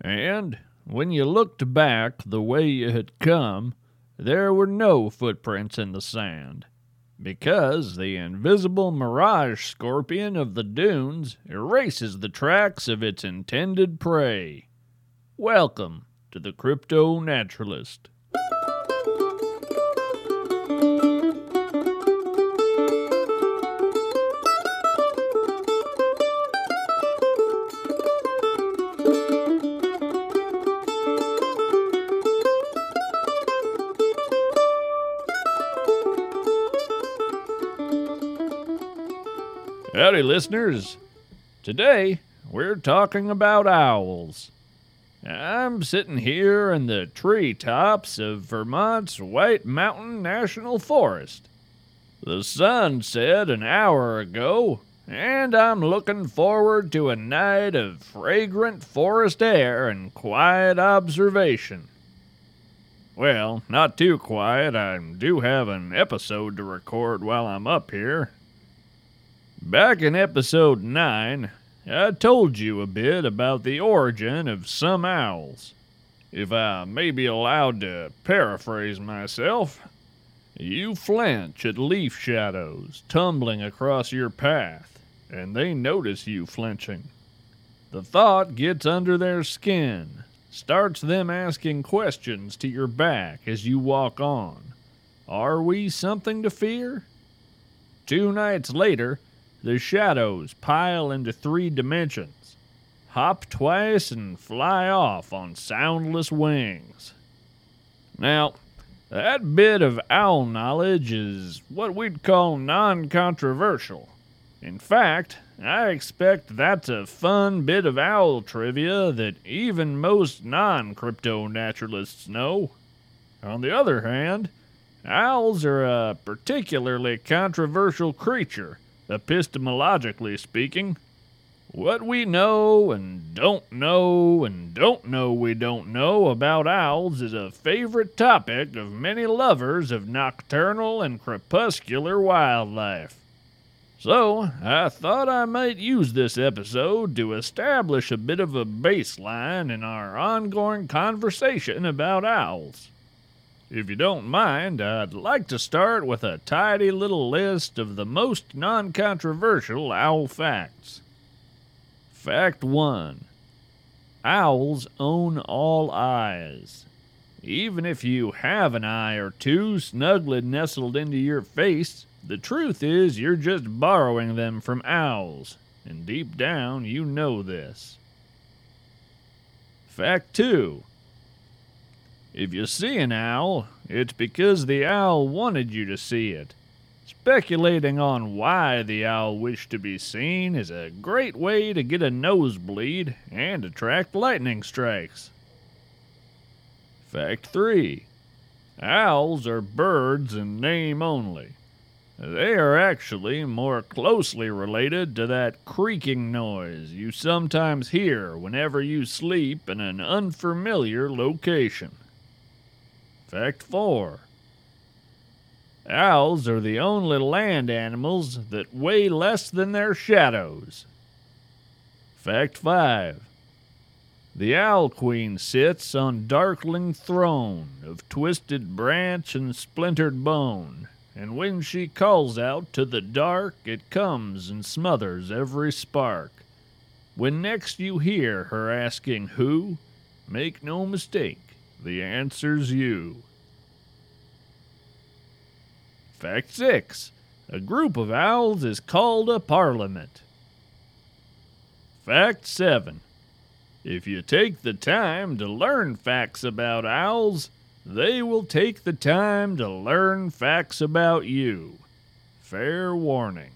And when you looked back the way you had come, there were no footprints in the sand, because the invisible mirage scorpion of the dunes erases the tracks of its intended prey. Welcome to the Crypto Naturalist. Listeners. Today, we're talking about owls. I'm sitting here in the treetops of Vermont's White Mountain National Forest. The sun set an hour ago, and I'm looking forward to a night of fragrant forest air and quiet observation. Well, not too quiet. I do have an episode to record while I'm up here. Back in episode 9, I told you a bit about the origin of some owls. If I may be allowed to paraphrase myself, you flinch at leaf shadows tumbling across your path, and they notice you flinching. The thought gets under their skin, starts them asking questions to your back as you walk on. Are we something to fear? Two nights later, the shadows pile into three dimensions, hop twice, and fly off on soundless wings. Now, that bit of owl knowledge is what we'd call non controversial. In fact, I expect that's a fun bit of owl trivia that even most non crypto naturalists know. On the other hand, owls are a particularly controversial creature epistemologically speaking. What we know and don't know and don't know we don't know about owls is a favorite topic of many lovers of nocturnal and crepuscular wildlife. So, I thought I might use this episode to establish a bit of a baseline in our ongoing conversation about owls. If you don't mind, I'd like to start with a tidy little list of the most non controversial owl facts. Fact 1 Owls own all eyes. Even if you have an eye or two snugly nestled into your face, the truth is you're just borrowing them from owls, and deep down you know this. Fact 2 if you see an owl, it's because the owl wanted you to see it. Speculating on why the owl wished to be seen is a great way to get a nosebleed and attract lightning strikes. Fact 3 Owls are birds in name only. They are actually more closely related to that creaking noise you sometimes hear whenever you sleep in an unfamiliar location. Fact 4 Owls are the only land animals that weigh less than their shadows. Fact 5 The owl queen sits on darkling throne of twisted branch and splintered bone, and when she calls out to the dark, it comes and smothers every spark. When next you hear her asking who, make no mistake, the answer's you. Fact 6. A group of owls is called a parliament. Fact 7. If you take the time to learn facts about owls, they will take the time to learn facts about you. Fair warning.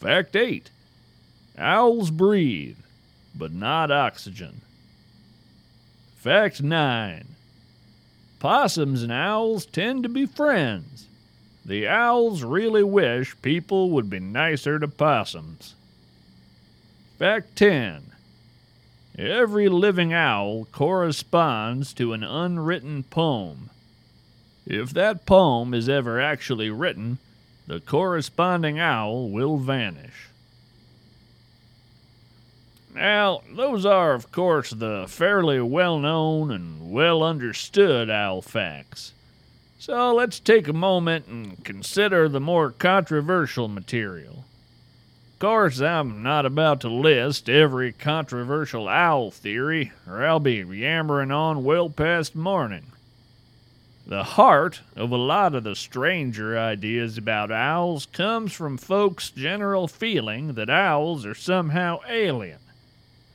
Fact 8. Owls breathe, but not oxygen. Fact 9. Possums and owls tend to be friends. The owls really wish people would be nicer to possums. Fact 10. Every living owl corresponds to an unwritten poem. If that poem is ever actually written, the corresponding owl will vanish. Now, those are, of course, the fairly well known and well understood owl facts. So let's take a moment and consider the more controversial material. Of course, I'm not about to list every controversial owl theory, or I'll be yammering on well past morning. The heart of a lot of the stranger ideas about owls comes from folks' general feeling that owls are somehow alien.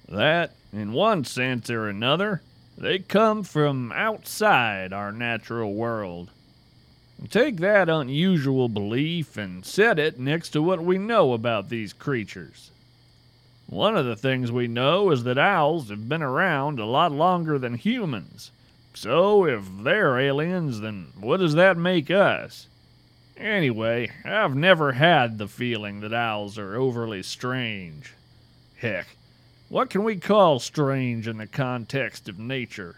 That, in one sense or another, they come from outside our natural world. Take that unusual belief and set it next to what we know about these creatures. One of the things we know is that owls have been around a lot longer than humans. So, if they're aliens, then what does that make us? Anyway, I've never had the feeling that owls are overly strange. Heck, what can we call strange in the context of nature?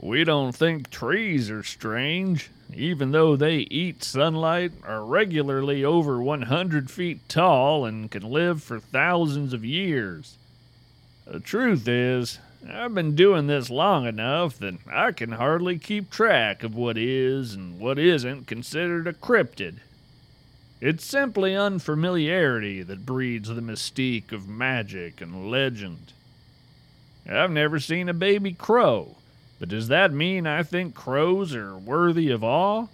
We don't think trees are strange, even though they eat sunlight, are regularly over 100 feet tall, and can live for thousands of years. The truth is, I've been doing this long enough that I can hardly keep track of what is and what isn't considered a cryptid. It's simply unfamiliarity that breeds the mystique of magic and legend. I've never seen a baby crow, but does that mean I think crows are worthy of awe?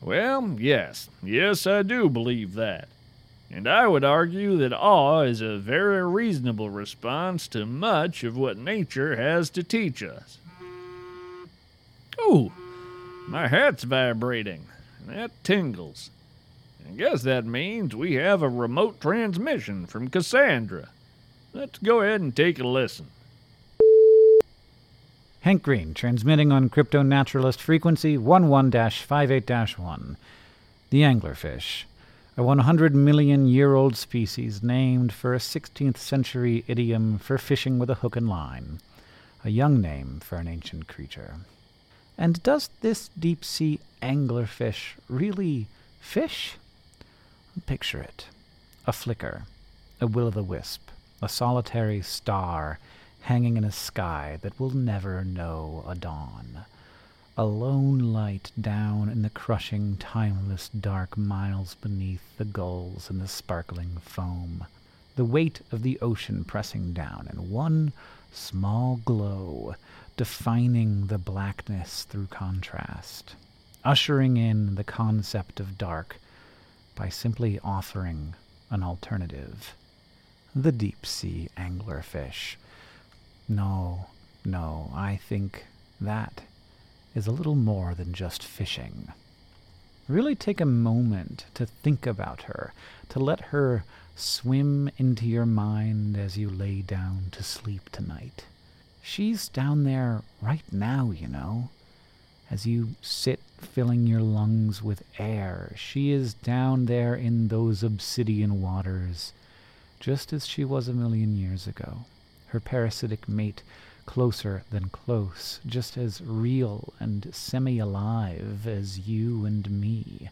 Well, yes, yes, I do believe that. And I would argue that awe is a very reasonable response to much of what nature has to teach us. Ooh, my hat's vibrating. That tingles. I guess that means we have a remote transmission from Cassandra. Let's go ahead and take a listen. Hank Green, transmitting on crypto naturalist frequency 11 58 1. The anglerfish a 100 million year old species named for a 16th century idiom for fishing with a hook and line, a young name for an ancient creature. And does this deep sea anglerfish really fish? Picture it. A flicker, a will o' the wisp, a solitary star hanging in a sky that will never know a dawn. A lone light down in the crushing, timeless dark miles beneath the gulls and the sparkling foam. The weight of the ocean pressing down in one small glow, defining the blackness through contrast, ushering in the concept of dark by simply offering an alternative. The deep sea anglerfish. No, no, I think that is a little more than just fishing. Really take a moment to think about her, to let her swim into your mind as you lay down to sleep tonight. She's down there right now, you know. As you sit filling your lungs with air, she is down there in those obsidian waters, just as she was a million years ago. Her parasitic mate closer than close, just as real and semi alive as you and me.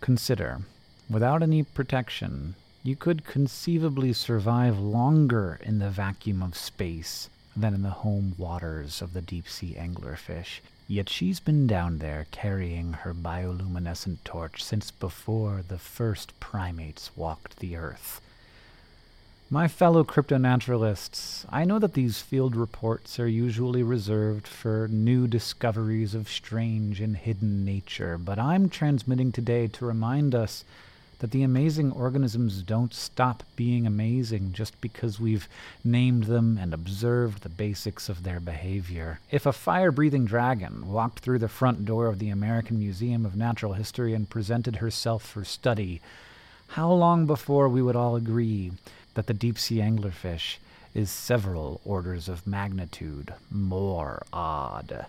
Consider, without any protection, you could conceivably survive longer in the vacuum of space than in the home waters of the deep sea anglerfish. Yet she's been down there carrying her bioluminescent torch since before the first primates walked the earth. My fellow cryptonaturalists, I know that these field reports are usually reserved for new discoveries of strange and hidden nature, but I'm transmitting today to remind us that the amazing organisms don't stop being amazing just because we've named them and observed the basics of their behavior. If a fire breathing dragon walked through the front door of the American Museum of Natural History and presented herself for study, how long before we would all agree that the deep sea anglerfish is several orders of magnitude more odd.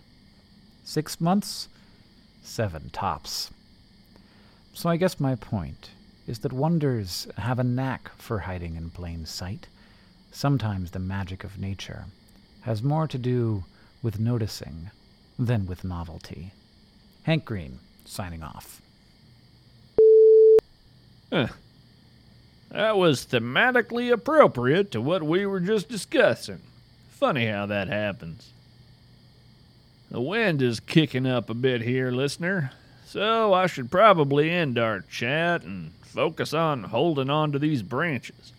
Six months? Seven tops. So I guess my point is that wonders have a knack for hiding in plain sight. Sometimes the magic of nature has more to do with noticing than with novelty. Hank Green, signing off. Huh. That was thematically appropriate to what we were just discussing. Funny how that happens. The wind is kicking up a bit here, listener, so I should probably end our chat and focus on holding on to these branches.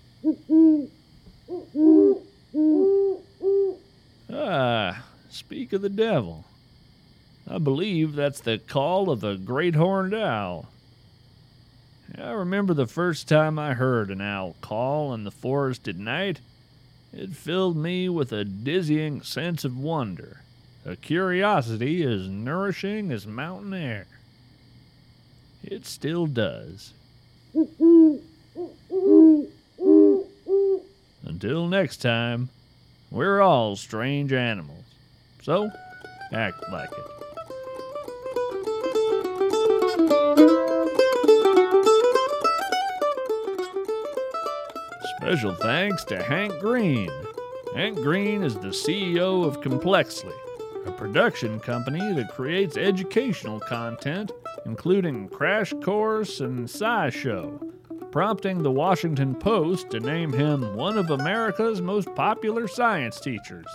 Ah, speak of the devil. I believe that's the call of the great horned owl. I remember the first time I heard an owl call in the forest at night. It filled me with a dizzying sense of wonder, a curiosity as nourishing as mountain air. It still does. Until next time, we're all strange animals. So, act like it. Special thanks to Hank Green. Hank Green is the CEO of Complexly, a production company that creates educational content, including Crash Course and SciShow, prompting the Washington Post to name him one of America's most popular science teachers.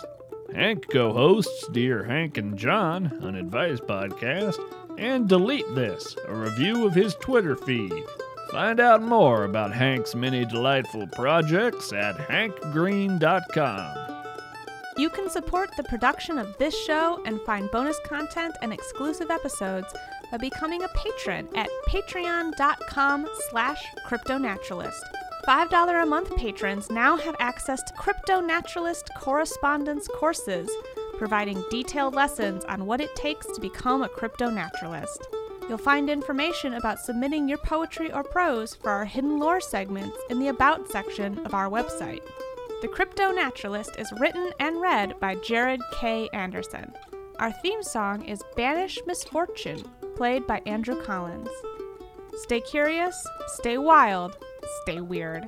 Hank co hosts Dear Hank and John, an advice podcast, and Delete This, a review of his Twitter feed. Find out more about Hank's many delightful projects at hankgreen.com. You can support the production of this show and find bonus content and exclusive episodes by becoming a patron at patreon.com slash cryptonaturalist. $5 a month patrons now have access to Crypto Naturalist correspondence courses, providing detailed lessons on what it takes to become a crypto naturalist. You'll find information about submitting your poetry or prose for our hidden lore segments in the About section of our website. The Crypto Naturalist is written and read by Jarod K. Anderson. Our theme song is Banish Misfortune, played by Andrew Collins. Stay curious, stay wild, stay weird.